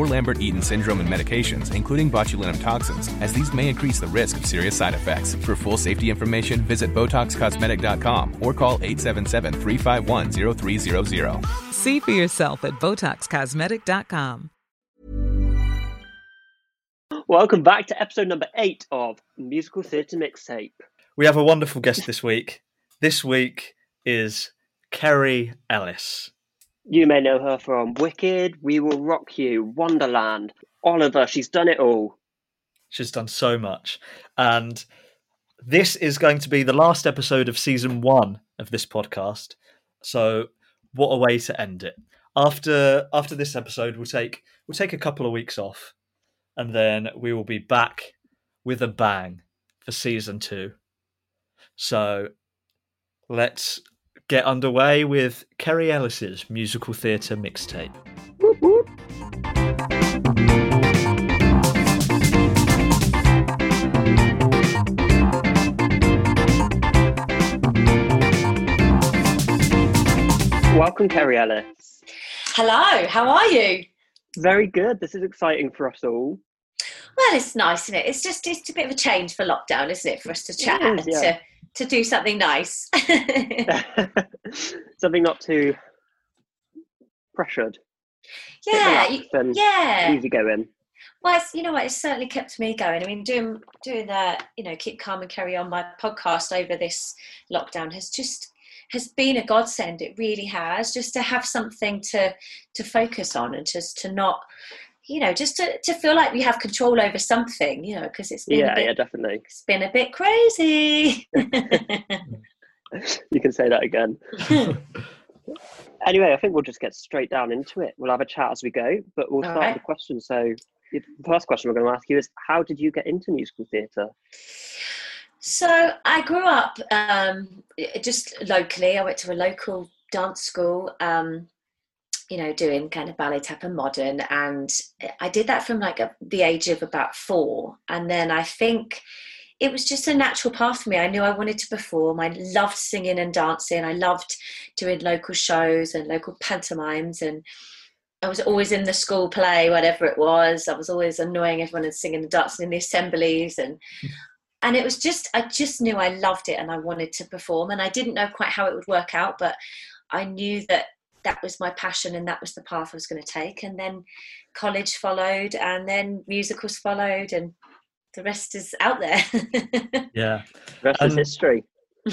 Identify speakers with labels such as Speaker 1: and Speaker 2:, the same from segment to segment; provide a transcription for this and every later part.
Speaker 1: or Lambert-Eaton syndrome and medications, including botulinum toxins, as these may increase the risk of serious side effects. For full safety information, visit BotoxCosmetic.com or call 877-351-0300.
Speaker 2: See for yourself at BotoxCosmetic.com.
Speaker 3: Welcome back to episode number eight of Musical Theatre Mixtape.
Speaker 4: We have a wonderful guest this week. This week is Kerry Ellis.
Speaker 3: You may know her from Wicked, We Will Rock You, Wonderland, Oliver. She's done it all.
Speaker 4: She's done so much. And this is going to be the last episode of season one of this podcast. So what a way to end it. After after this episode we'll take we'll take a couple of weeks off and then we will be back with a bang for season two. So let's get underway with Kerry Ellis's musical theatre mixtape.
Speaker 3: Welcome, Kerry Ellis.
Speaker 5: Hello, how are you?
Speaker 3: Very good. This is exciting for us all.
Speaker 5: Well, it's nice, isn't it? It's just it's a bit of a change for lockdown, isn't it, for us to chat
Speaker 3: is, yeah.
Speaker 5: to to do something nice.
Speaker 3: Something not too pressured.
Speaker 5: Yeah,
Speaker 3: and
Speaker 5: yeah.
Speaker 3: Easy going.
Speaker 5: Well, it's, you know what? It's certainly kept me going. I mean, doing doing the you know keep calm and carry on my podcast over this lockdown has just has been a godsend. It really has. Just to have something to to focus on and just to not you know just to, to feel like we have control over something you know because it's been
Speaker 3: Yeah,
Speaker 5: a bit,
Speaker 3: yeah, definitely.
Speaker 5: it's been a bit crazy
Speaker 3: You can say that again. Anyway, I think we'll just get straight down into it. We'll have a chat as we go, but we'll
Speaker 5: All
Speaker 3: start
Speaker 5: right.
Speaker 3: with the question. So, the first question we're going to ask you is How did you get into musical theatre?
Speaker 5: So I grew up um, just locally. I went to a local dance school, um, you know, doing kind of ballet, tap, and modern, and I did that from like a, the age of about four. And then I think it was just a natural path for me. I knew I wanted to perform. I loved singing and dancing. I loved doing local shows and local pantomimes and. I was always in the school play, whatever it was. I was always annoying everyone and singing and dancing in the assemblies, and and it was just i just knew i loved it and i wanted to perform and i didn't know quite how it would work out but i knew that that was my passion and that was the path i was going to take and then college followed and then musicals followed and the rest is out there
Speaker 4: Yeah.
Speaker 3: Rest is
Speaker 4: Um,
Speaker 3: history.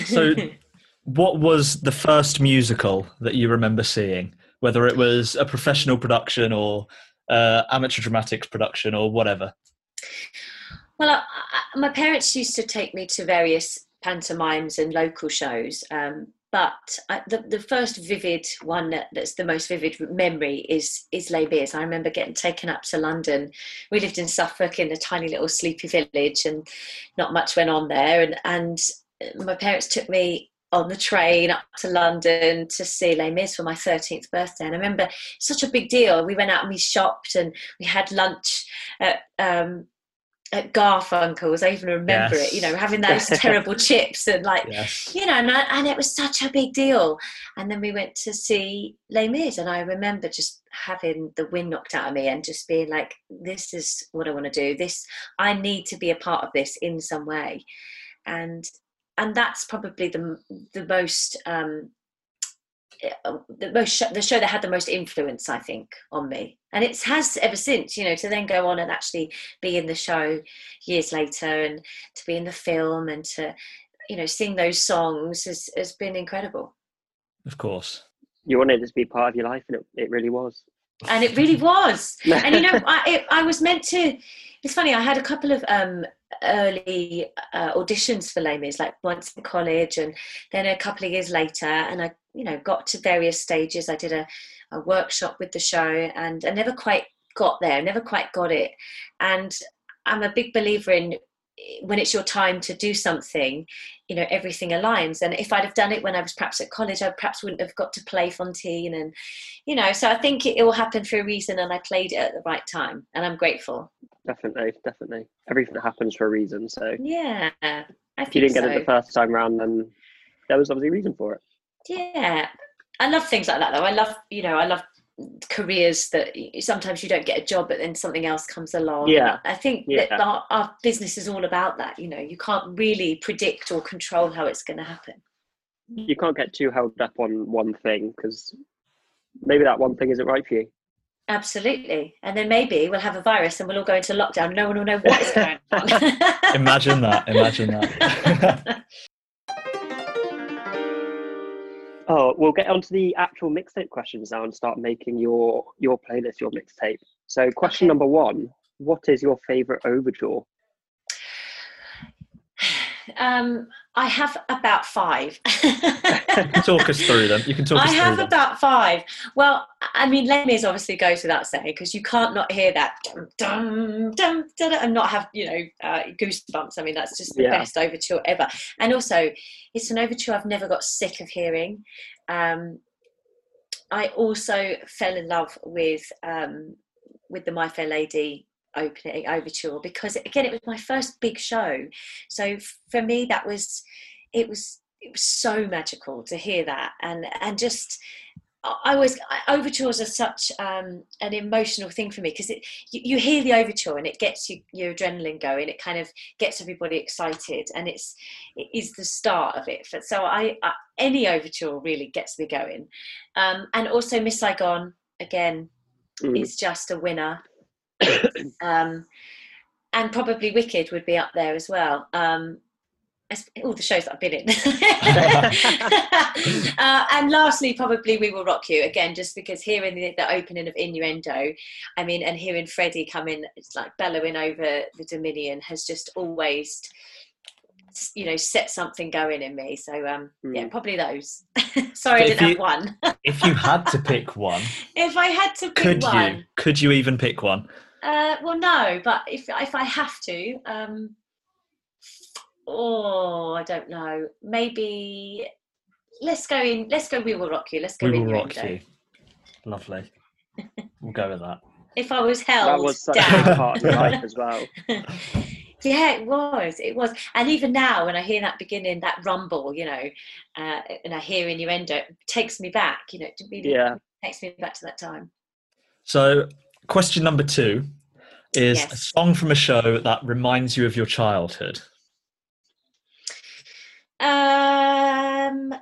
Speaker 4: So what was the first musical that you remember seeing? Whether it was a professional production or uh, amateur dramatics production or whatever.
Speaker 5: Well, I, I, my parents used to take me to various pantomimes and local shows, um, but I, the the first vivid one that, that's the most vivid memory is is Les Mis. I remember getting taken up to London. We lived in Suffolk in a tiny little sleepy village, and not much went on there. And and my parents took me on the train up to London to see Les Mis for my 13th birthday. And I remember such a big deal. We went out and we shopped and we had lunch at um, at Garfunkel's. I even remember
Speaker 4: Yes.
Speaker 5: it, you know, having those terrible chips and like,
Speaker 4: Yes.
Speaker 5: you know, and, I, and it was such a big deal. And then we went to see Les Mis, and I remember just having the wind knocked out of me and just being like, this is what I want to do. This, I need to be a part of this in some way. And and that's probably the the most um, the most sh- the show that had the most influence i think on me and it has ever since you know to then go on and actually be in the show years later and to be in the film and to you know sing those songs has, has been incredible
Speaker 4: Of course.
Speaker 3: You wanted it to be part of your life, and it, it really was.
Speaker 5: and it really was and you know I, it, I was meant to it's funny i had a couple of um early uh, auditions for Les Mis, like once in college and then a couple of years later and i you know got to various stages i did a, a workshop with the show and i never quite got there never quite got it and i'm a big believer in when it's your time to do something you know everything aligns and if i'd have done it when i was perhaps at college i perhaps wouldn't have got to play Fantine and you know so i think it, it all happened for a reason and i played it at the right time and i'm grateful
Speaker 3: Definitely, definitely. Everything happens for a reason. So
Speaker 5: yeah i
Speaker 3: if you didn't get it the first time round, then there was obviously a reason for it.
Speaker 5: Yeah i love things like that though i love you know i love careers that sometimes you don't get a job but then something else comes along
Speaker 3: Yeah.
Speaker 5: i think
Speaker 3: Yeah.
Speaker 5: that our, our business is all about that you know you can't really predict or control how it's going to happen
Speaker 3: You can't get too held up on one thing because maybe that one thing isn't right for you.
Speaker 5: absolutely and then maybe we'll have a virus and we'll all go into lockdown no one will know what is going on
Speaker 4: Imagine that. Imagine that.
Speaker 3: Oh, we'll get onto the actual mixtape questions now and start making your your playlist your mixtape. So, question
Speaker 5: Okay.
Speaker 3: number one: What is your favorite overture?
Speaker 5: um i have about five
Speaker 4: talk us through them. You can talk
Speaker 5: I
Speaker 4: us through
Speaker 5: have
Speaker 4: them.
Speaker 5: about five. Well, I mean, Les Mis obviously goes without saying because you can't not hear that dum dum dum dum and not have you know uh, goosebumps. I mean, that's just the
Speaker 3: Yeah.
Speaker 5: best overture ever. And also, it's an overture I've never got sick of hearing. Um, I also fell in love with um, with the My Fair Lady opening overture because again it was my first big show so for me that was it was it was so magical to hear that and and just I always I- overtures are such um, an emotional thing for me because it you, you hear the overture and it gets you, your adrenaline going. It kind of gets everybody excited, and it's it is the start of it. So I, I any overture really gets me going, um, and also Miss Saigon again
Speaker 3: Mm.
Speaker 5: is just a winner, um, and probably Wicked would be up there as well. Um, all the shows that I've been in. uh, and lastly, probably We Will Rock You again, just because hearing the, the opening of Innuendo, I mean, and hearing Freddie come in, it's like bellowing over the Dominion has just always, you know, set something going in me. So, um, yeah,
Speaker 3: Mm.
Speaker 5: probably those. Sorry, I
Speaker 4: But if
Speaker 5: didn't
Speaker 4: you-
Speaker 5: have one.
Speaker 4: If you had to pick one,
Speaker 5: if I had to pick
Speaker 4: could
Speaker 5: one,
Speaker 4: you? Could you even pick one?
Speaker 5: Uh, well, no, but if if I have to, um, oh, I don't know. Maybe let's go in. Let's go. We will rock you. Let's go. In.
Speaker 4: We will
Speaker 5: Innuendo.
Speaker 4: rock you. Lovely. We'll go with that.
Speaker 5: If I was held
Speaker 3: that
Speaker 5: held
Speaker 3: was such a
Speaker 5: down.
Speaker 3: big part of life as well.
Speaker 5: yeah, it was. It was. And even now, when I hear that beginning, that rumble, you know, uh, and I hear innuendo, it takes me back. You know, it really
Speaker 3: Yeah.
Speaker 5: takes me back to that time.
Speaker 4: So, question number two is a song from a show that reminds you of your childhood.
Speaker 5: Um,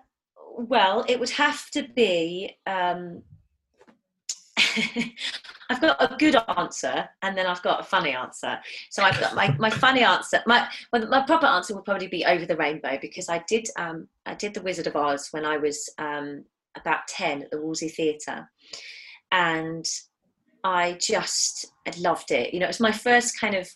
Speaker 5: well, it would have to be. Um, I've got a good answer, and then I've got a funny answer. So I've got my, my funny answer. My well, my proper answer would probably be Over the Rainbow because I did um, I did the Wizard of Oz when I was um, about ten at the Wolsey Theatre, and I just loved it. You know, it was my first kind of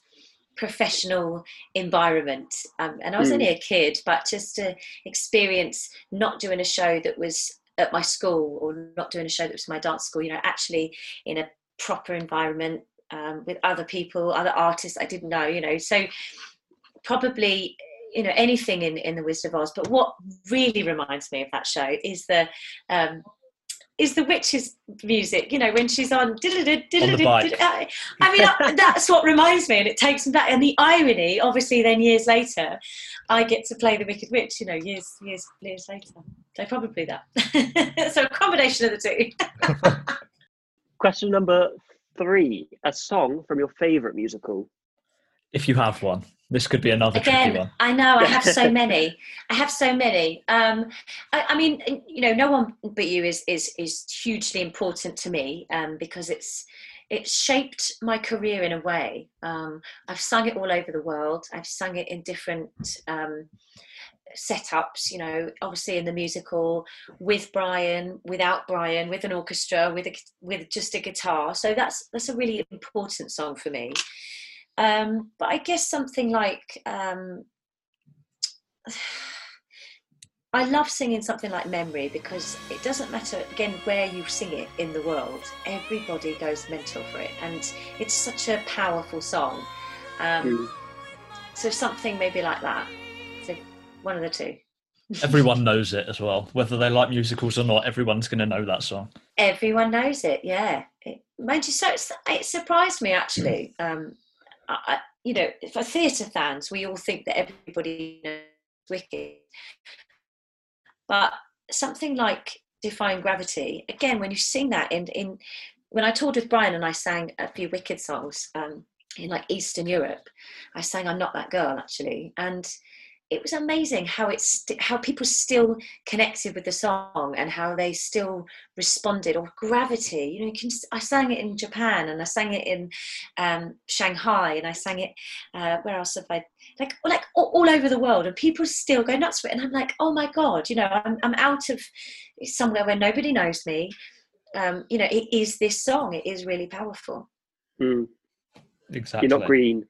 Speaker 5: professional environment um, and i was
Speaker 3: Mm.
Speaker 5: only a kid but just to experience not doing a show that was at my school or not doing a show that was my dance school you know actually in a proper environment um, with other people other artists i didn't know you know so probably you know anything in in the wizard of oz but what really reminds me of that show is the um is the witch's music. You know, when she's on.
Speaker 4: On the bike.
Speaker 5: I mean, that's what reminds me, and it takes me back. And the irony, obviously, then years later, I get to play the Wicked Witch. You know, years, years, years later. So probably that. so a combination of the two.
Speaker 3: Question number three: A song from your favourite musical.
Speaker 4: If you have one, this could be another tricky
Speaker 5: Again,
Speaker 4: one.
Speaker 5: I know I have so many. I have so many. Um, I, I mean, you know, no one but you is is is hugely important to me um, because it's it's shaped my career in a way. Um, I've sung it all over the world. I've sung it in different um, setups. You know, obviously in the musical with Brian, without Brian, with an orchestra, with a, with just a guitar. So that's that's a really important song for me. Um, but I guess something like um, I love singing something like Memory because it doesn't matter again where you sing it in the world, everybody goes mental for it, and it's such a powerful song. Um,
Speaker 3: Mm.
Speaker 5: So something maybe like that. So one of the two.
Speaker 4: Everyone knows it as well, whether they like musicals or not. Everyone's going to know that song.
Speaker 5: Everyone knows it, yeah. It, mind you, so it's, it surprised me actually. Um, I, you know, for theatre fans, we all think that everybody knows Wicked, but something like Defying Gravity, again, when you sing that in in when I toured with Brian and I sang a few Wicked songs um, in like Eastern Europe, I sang "I'm Not That Girl" actually, and it was amazing how it's st- how people still connected with the song and how they still responded or gravity you know you can s- i sang it in japan and i sang it in um, shanghai and i sang it uh, where else have i like like all, all over the world and people still go nuts for it and i'm like oh my god you know i'm, I'm out of somewhere where nobody knows me um, you know it is this song it is really powerful
Speaker 3: Mm.
Speaker 4: Exactly.
Speaker 3: You're not green.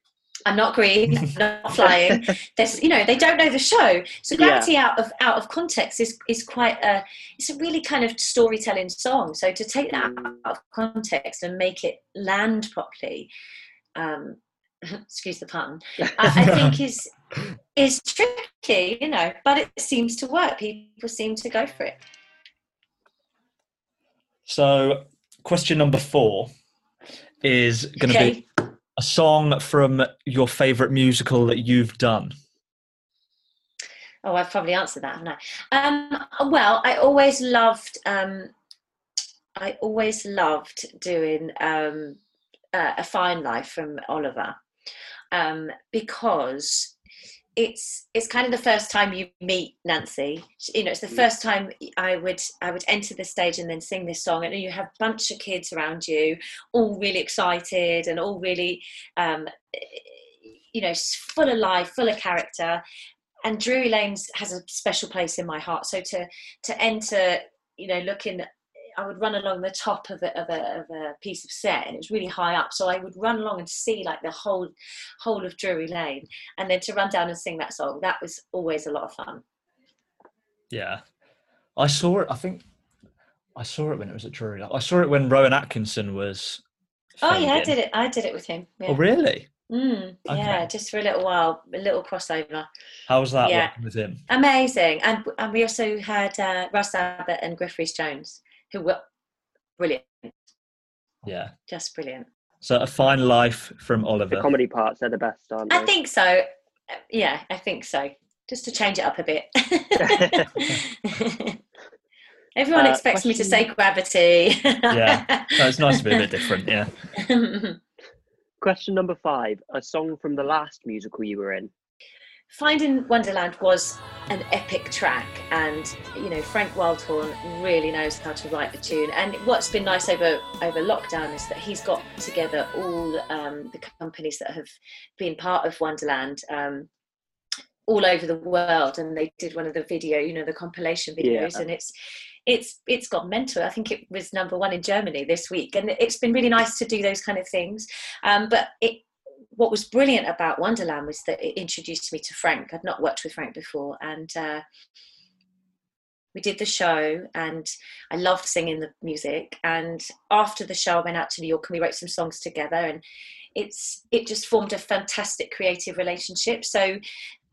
Speaker 5: I'm not green, I'm not flying. There's, you know, they don't know the show. So
Speaker 3: Yeah.
Speaker 5: gravity out of out of context is is quite a. It's a really kind of storytelling song. So to take that
Speaker 3: Mm.
Speaker 5: out of context and make it land properly, um, excuse the pun, I, I think is is tricky, you know. But it seems to work. People seem to go for it.
Speaker 4: So, question number four is going to
Speaker 5: Okay.
Speaker 4: be a song from your favorite musical that you've done.
Speaker 5: Oh, I've probably answered that, haven't I? Um, well, I always loved. Um, I always loved doing um, uh, a fine life from Oliver um, because it's it's kind of the first time you meet Nancy. You know, it's the first time I would I would enter the stage and then sing this song, and you have a bunch of kids around you, all really excited and all really, um, you know, full of life, full of character. And Drury Lanes has a special place in my heart. So to to enter, you know, looking I would run along the top of a, of, a, of a piece of set and it was really high up. So I would run along and see like the whole whole of Drury Lane and then to run down and sing that song, that was always a lot of fun.
Speaker 4: Yeah, I saw it. I think I saw it when it was at Drury. I saw it when Rowan Atkinson was.
Speaker 5: Oh yeah, I did it. I did it with him. Yeah.
Speaker 4: Oh really?
Speaker 5: Mm, yeah, just for a little while, a little crossover.
Speaker 4: How was that
Speaker 5: Yeah.
Speaker 4: working with him?
Speaker 5: Amazing. And and we also had uh, Russ Abbott and Griff Rhys Jones, who were brilliant,
Speaker 4: Yeah.
Speaker 5: just brilliant.
Speaker 4: So a fine life from Oliver.
Speaker 3: The comedy parts, they're the best, aren't they?
Speaker 5: I think so. Yeah, I think so. Just to change it up a bit. Everyone
Speaker 3: Uh,
Speaker 5: expects me to say gravity.
Speaker 4: Yeah. No, it's nice to be a bit different. Yeah.
Speaker 3: Question number five: A song from the last musical you were in.
Speaker 5: Finding Wonderland was an epic track, and you know Frank Wildhorn really knows how to write the tune. And what's been nice over over lockdown is that he's got together all um, the companies that have been part of Wonderland. Um, all over the world and they did one of the video you know the compilation videos
Speaker 3: Yeah.
Speaker 5: and it's it's it's got mental i think it was number one in germany this week and it's been really nice to do those kind of things um, but it what was brilliant about wonderland was that it introduced me to frank i'd not worked with frank before and uh, we did the show and i loved singing the music and after the show i went out to new york and we wrote some songs together and it's it just formed a fantastic creative relationship so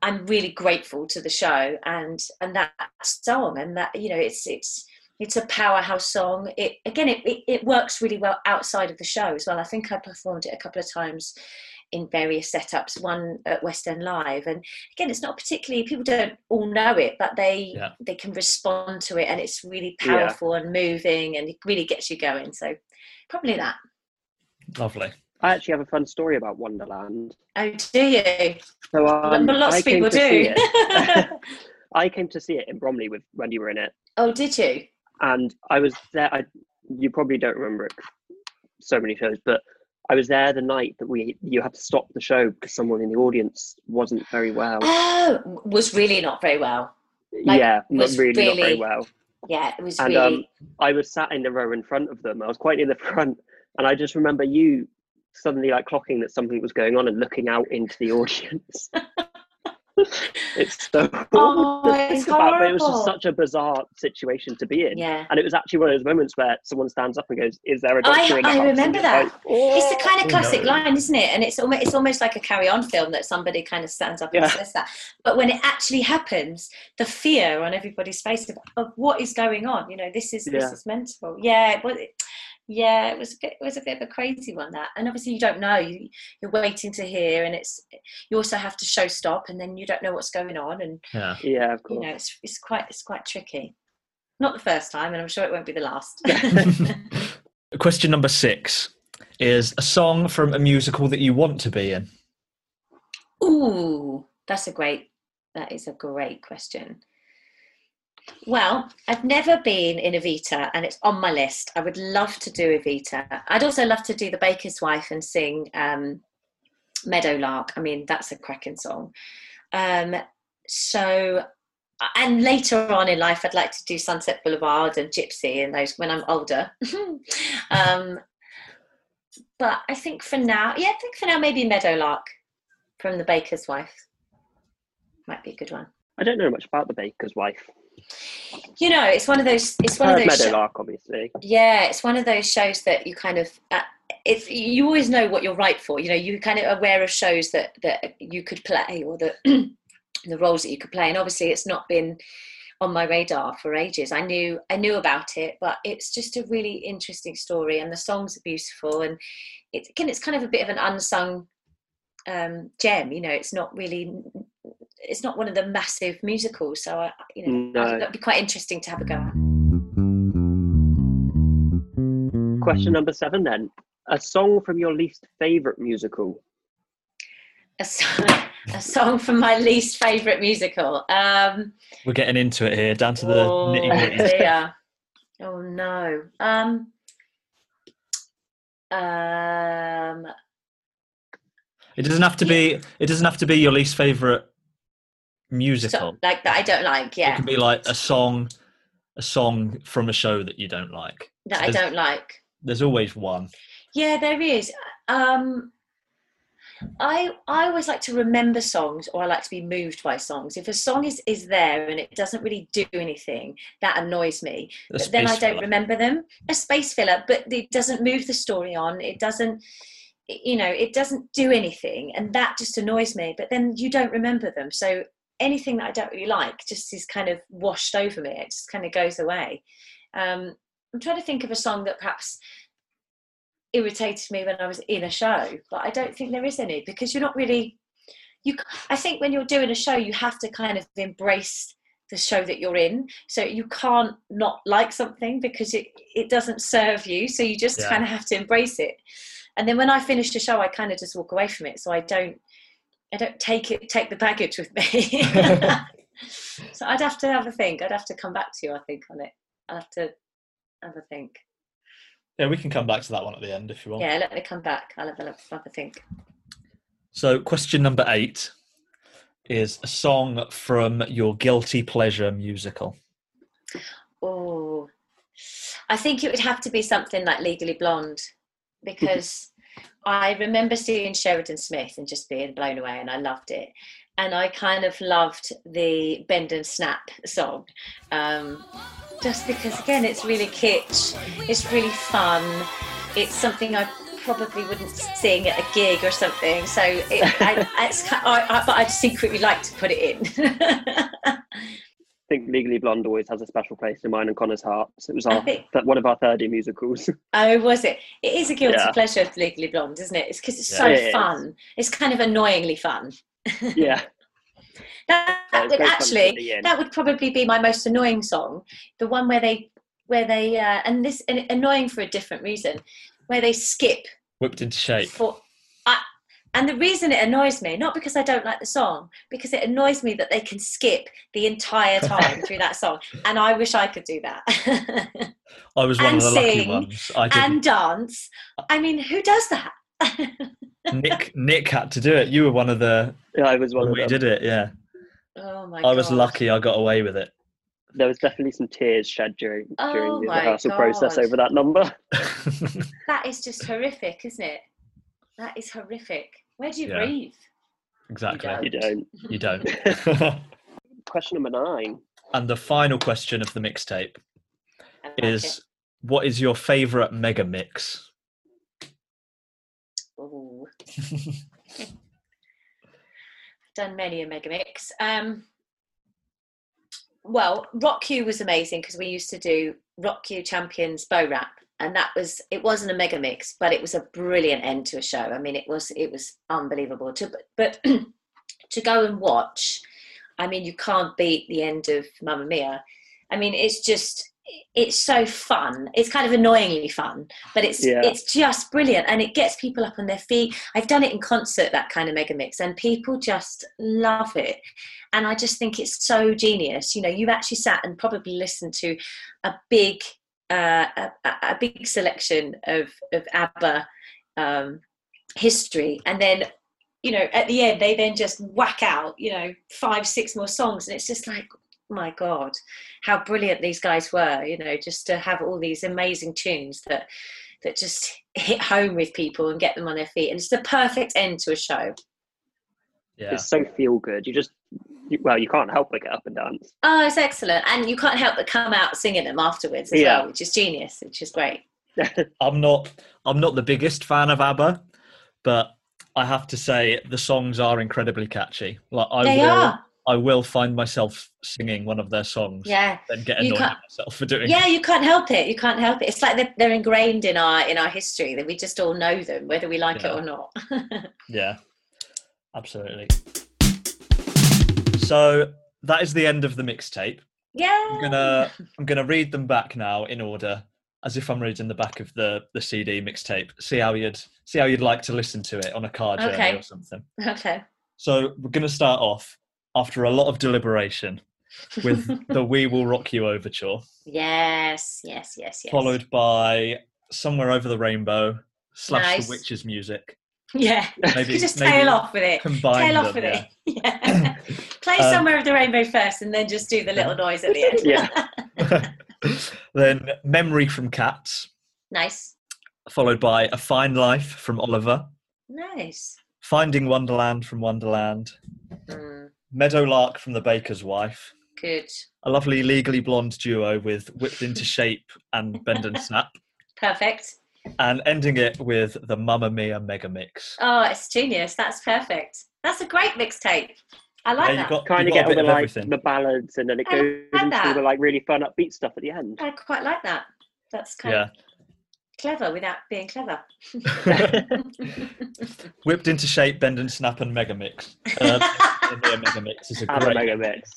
Speaker 5: i'm really grateful to the show and and that song and that you know it's it's it's a powerhouse song. It again, it, it, it works really well outside of the show as well. I think I performed it a couple of times in various setups. One at West End Live, and again, it's not particularly people don't all know it, but they
Speaker 4: Yeah.
Speaker 5: they can respond to it, and it's really
Speaker 3: Yeah.
Speaker 5: powerful and moving, and it really gets you going. So probably that.
Speaker 4: Lovely.
Speaker 3: I actually have a fun story about Wonderland.
Speaker 5: Oh, do you?
Speaker 3: So um,
Speaker 5: but lots
Speaker 3: I
Speaker 5: of people do.
Speaker 3: I came to see it in Bromley with when you were in it,
Speaker 5: oh, did you?
Speaker 3: and I was there. I, you probably don't remember it, so many shows, but I was there the night that we you had to stop the show because someone in the audience wasn't very well.
Speaker 5: Oh, was really not very well. like,
Speaker 3: yeah,
Speaker 5: was
Speaker 3: really, not very well.
Speaker 5: Yeah, it was
Speaker 3: And
Speaker 5: really.
Speaker 3: um, I was sat in the row in front of them. I was quite near the front, and I just remember you suddenly like clocking that something was going on and looking out into the audience. it's so
Speaker 5: Oh, it's
Speaker 3: think about, but it was just such a bizarre situation to be in.
Speaker 5: yeah.
Speaker 3: And it was actually one of those moments where someone stands up and goes, "Is there a doctor in the
Speaker 5: I
Speaker 3: house?"
Speaker 5: Remember that.
Speaker 3: like, "Oh."
Speaker 5: It's the kind of classic
Speaker 4: no.
Speaker 5: line, isn't it? And it's almost it's almost like a carry on film that somebody kind of stands up and
Speaker 3: Yeah.
Speaker 5: says that. But when it actually happens, the fear on everybody's face of, of what is going on, you know, this is
Speaker 3: Yeah.
Speaker 5: this is mental. Yeah, it was, yeah, it was a bit it was a bit of a crazy one that. And obviously you don't know. You, you're waiting to hear, and it's you also have to show stop, and then you don't know what's going on, and
Speaker 4: Yeah.
Speaker 3: Yeah, of course.
Speaker 5: you know, it's it's quite it's quite tricky. Not the first time, and I'm sure it won't be the last.
Speaker 4: Question number six is a song from a musical that you want to be in.
Speaker 5: Ooh, that's a great. That is a great question. Well, I've never been in Evita, and it's on my list. I would love to do Evita. I'd also love to do The Baker's Wife and sing um, Meadowlark. I mean, that's a cracking song. Um, so, and later on in life, I'd like to do Sunset Boulevard and Gypsy and those when I'm older. um, but I think for now, yeah, I think for now maybe Meadowlark from The Baker's Wife might be a good one.
Speaker 3: I don't know much about the baker's wife.
Speaker 5: You know, it's one of those. It's one of those.
Speaker 3: Meadowlark, obviously.
Speaker 5: yeah, it's one of those shows that you kind of. Uh, it's you always know what you're right for. You know, you're kind of aware of shows that that you could play or the the roles that you could play, and obviously it's not been on my radar for ages. I knew I knew about it, but it's just a really interesting story, and the songs are beautiful, and it's again, it's kind of a bit of an unsung um, gem. You know, it's not really. It's not one of the massive musicals, so I, you know,
Speaker 3: no.
Speaker 5: that'd be quite interesting to have a go at.
Speaker 3: Question number seven, then. A song from your least favourite musical.
Speaker 5: a song, a song from my least favourite musical. Um,
Speaker 4: We're getting into it here, down to the
Speaker 5: oh
Speaker 4: nitty gritty.
Speaker 5: dear. Oh no. Um, um,
Speaker 4: It doesn't have to be. It doesn't have to be your least favorite musical.
Speaker 5: so, like that I don't like. Yeah, it
Speaker 4: can be like a song, a song from a show that you don't like.
Speaker 5: that I don't like.
Speaker 4: There's always one.
Speaker 5: Yeah, there is. Um, I I always like to remember songs, or I like to be moved by songs. If a song is is there and it doesn't really do anything, that annoys me. But then I don't
Speaker 4: filler.
Speaker 5: remember them. A space filler, but it doesn't move the story on. It doesn't, you know, it doesn't do anything, and that just annoys me. But then you don't remember them, so anything that I don't really like just is kind of washed over me. It just kind of goes away. Um, I'm trying to think of a song that perhaps irritated me when I was in a show, but I don't think there is any because you're not really. You, I think when you're doing a show, you have to kind of embrace the show that you're in. So you can't not like something because it it doesn't serve you. So you just
Speaker 4: Yeah.
Speaker 5: kind of have to embrace it. And then when I finish the show, I kind of just walk away from it. So I don't I don't take it take the baggage with me. so I'd have to have a think. I'd have to come back to you. I think on it. I'll have to have a think.
Speaker 4: Yeah, we can come back to that one at the end if you want.
Speaker 5: Yeah, let me come back. I'll have a, have a think.
Speaker 4: So, question number eight is a song from your guilty pleasure musical.
Speaker 5: Oh, I think it would have to be something like Legally Blonde because I remember seeing Sheridan Smith and just being blown away, and I loved it. And I kind of loved the Bend and Snap song, um, just because again, it's really kitsch, it's really fun, it's something I probably wouldn't sing at a gig or something. So it, I, it's, I, I, but I'd secretly like to put it in.
Speaker 3: think Legally Blonde always has a special place in mine and Connor's hearts. It was our
Speaker 5: think-
Speaker 3: th- one of our third year musicals.
Speaker 5: Oh, was it? It is a guilty
Speaker 3: Yeah.
Speaker 5: pleasure of Legally Blonde, isn't it? It's because it's
Speaker 4: Yeah.
Speaker 5: so
Speaker 3: It is.
Speaker 5: fun. It's kind of annoyingly fun.
Speaker 3: yeah,
Speaker 5: That, that
Speaker 3: it's
Speaker 5: would
Speaker 3: very fun to
Speaker 5: actually, that would probably be my most annoying song. The one where they, where they, uh, and this and annoying for a different reason, where they skip
Speaker 4: Whipped into shape.
Speaker 5: for. I, and the reason it annoys me, not because I don't like the song, because it annoys me that they can skip the entire time through that song, and I wish I could do that.
Speaker 4: I was one
Speaker 5: and
Speaker 4: of the lucky
Speaker 5: sing,
Speaker 4: ones. I didn't.
Speaker 5: and dance. I mean, who does that?
Speaker 4: Nick Nick had to do it. You were one of the
Speaker 3: yeah, I was one
Speaker 4: when
Speaker 3: of
Speaker 4: we
Speaker 3: them.
Speaker 4: did it. Yeah,
Speaker 5: oh my! God.
Speaker 4: I was
Speaker 5: God.
Speaker 4: lucky. I got away with it.
Speaker 3: There was definitely some tears shed during during
Speaker 5: Oh
Speaker 3: the
Speaker 5: my
Speaker 3: rehearsal process
Speaker 5: God.
Speaker 3: over that number.
Speaker 5: That is just horrific, isn't it? That is horrific. Where do you
Speaker 4: Yeah.
Speaker 5: breathe?
Speaker 4: exactly.
Speaker 3: You don't.
Speaker 4: You don't.
Speaker 3: Question number nine.
Speaker 4: and the final question of the mixtape
Speaker 5: like
Speaker 4: is: What is your favorite mega mix?
Speaker 5: it. Ooh. done many a mega mix. Um, well, Rock You was amazing because we used to do Rock You Champions Bo Rhap, and that was it wasn't a mega mix, but it was a brilliant end to a show. I mean, it was it was unbelievable to but but to go and watch. I mean, you can't beat the end of Mamma Mia. I mean, it's just it's so fun. It's kind of annoyingly fun, but it's
Speaker 3: Yeah.
Speaker 5: it's just brilliant, and it gets people up on their feet. I've done it in concert, that kind of mega mix, and people just love it. And I just think it's so genius. You know, you actually sat and probably listened to a big uh, a, a- a big selection of of ABBA um, history, and then you know at the end they then just whack out you know five six more songs, and it's just like my god how brilliant these guys were you know just to have all these amazing tunes that that just hit home with people and get them on their feet. And it's the perfect end to a show.
Speaker 4: Yeah,
Speaker 3: It's so feel good. You just you, well, you can't help but get up and dance.
Speaker 5: oh it's excellent and you can't help but come out singing them afterwards as
Speaker 3: Yeah.
Speaker 5: well which is genius which is great
Speaker 4: I'm not. I'm not the biggest fan of ABBA, but I have to say the songs are incredibly catchy. Like I
Speaker 5: they
Speaker 4: will,
Speaker 5: are
Speaker 4: I will find myself singing one of their songs.
Speaker 5: yeah
Speaker 4: Then get annoyed at myself for doing. It.
Speaker 5: Yeah you can't help it you can't help it it's like they're, they're ingrained in our in our history that we just all know them whether we like
Speaker 4: Yeah.
Speaker 5: it or not
Speaker 4: Yeah, absolutely. So that is the end of the mixtape.
Speaker 5: yeah
Speaker 4: I'm gonna I'm gonna read them back now in order, as if I'm reading the back of the the CD mixtape. See how you'd see how you'd like to listen to it on a car journey
Speaker 5: Okay.
Speaker 4: or something.
Speaker 5: okay
Speaker 4: So we're gonna start off after a lot of deliberation with the "We Will Rock You" overture,
Speaker 5: yes yes yes yes
Speaker 4: followed by "Somewhere Over the Rainbow" slash
Speaker 5: Nice.
Speaker 4: "The Witch's Music."
Speaker 5: yeah
Speaker 4: Maybe
Speaker 5: you just
Speaker 4: maybe
Speaker 5: tail off with it
Speaker 4: combine
Speaker 5: tail off
Speaker 4: them,
Speaker 5: with
Speaker 4: yeah.
Speaker 5: it yeah play
Speaker 4: Um,
Speaker 5: somewhere of the rainbow first and then just do the little noise at the end.
Speaker 3: Yeah.
Speaker 4: then "Memory from Cats,"
Speaker 5: nice.
Speaker 4: followed by "A Fine Life" from Oliver.
Speaker 5: nice.
Speaker 4: Finding Wonderland from Wonderland,
Speaker 5: Mm,
Speaker 4: Meadowlark from The Baker's Wife,
Speaker 5: good.
Speaker 4: A lovely legally blonde duo with Whipped into Shape and Bend and Snap,
Speaker 5: perfect.
Speaker 4: And ending it with the Mamma Mia mega mix.
Speaker 5: oh it's genius. That's perfect. That's a great mixtape i like
Speaker 4: Yeah, you
Speaker 5: that
Speaker 4: got,
Speaker 3: Kind of get all the
Speaker 4: of
Speaker 3: like
Speaker 4: everything.
Speaker 3: the ballads, and then it
Speaker 5: I
Speaker 3: goes
Speaker 5: like
Speaker 3: into
Speaker 5: that.
Speaker 3: the like really fun upbeat stuff at the end.
Speaker 5: i quite like that that's kind
Speaker 4: Yeah.
Speaker 5: of clever without being clever
Speaker 4: Whipped into Shape, Bend and Snap, and Mega Mix. Uh, Mamma mega mix is a
Speaker 3: And a
Speaker 4: great
Speaker 3: mega mix.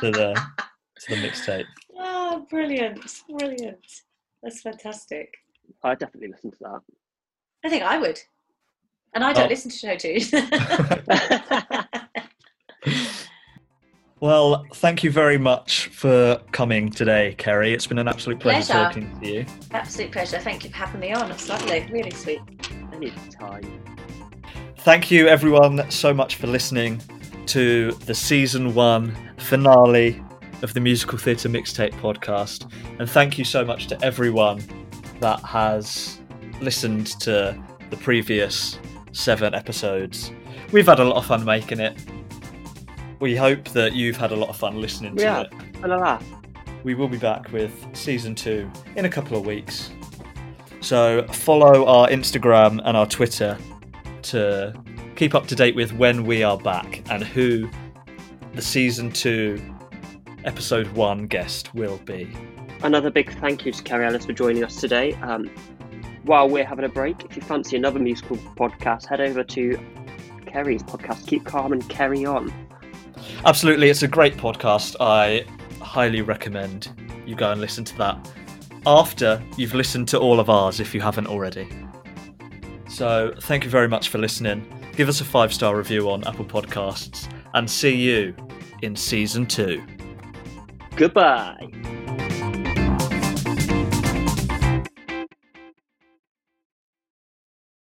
Speaker 4: to the to the mixtape.
Speaker 5: oh brilliant brilliant that's fantastic
Speaker 3: I definitely listen to that.
Speaker 5: i think i would and i don't
Speaker 4: Oh.
Speaker 5: listen to show tunes
Speaker 4: Well, thank you very much for coming today, Kerry. It's been an absolute pleasure,
Speaker 5: Pleasure.
Speaker 4: talking to you.
Speaker 5: Absolute pleasure. Thank you for having me on. It's lovely. Really sweet.
Speaker 3: Anytime.
Speaker 4: Thank you, everyone, so much for listening to the season one finale of the Musical Theatre Mixtape podcast. And thank you so much to everyone that has listened to the previous seven episodes. We've had a lot of fun making it. We hope that you've had a lot of fun listening to
Speaker 3: Yeah.
Speaker 4: it.
Speaker 3: And a laugh.
Speaker 4: We will be back with season two in a couple of weeks. So follow our Instagram and our Twitter to keep up to date with when we are back and who the season two episode one guest will be.
Speaker 3: Another big thank you to Kerry Ellis for joining us today. Um, while we're having a break, if you fancy another musical podcast, head over to Kerry's podcast, Keep Calm and Carry On.
Speaker 4: Absolutely, it's a great podcast. I highly recommend you go and listen to that after you've listened to all of ours if you haven't already. So, thank you very much for listening. Give us a five star review on Apple Podcasts and see you in season two.
Speaker 3: Goodbye.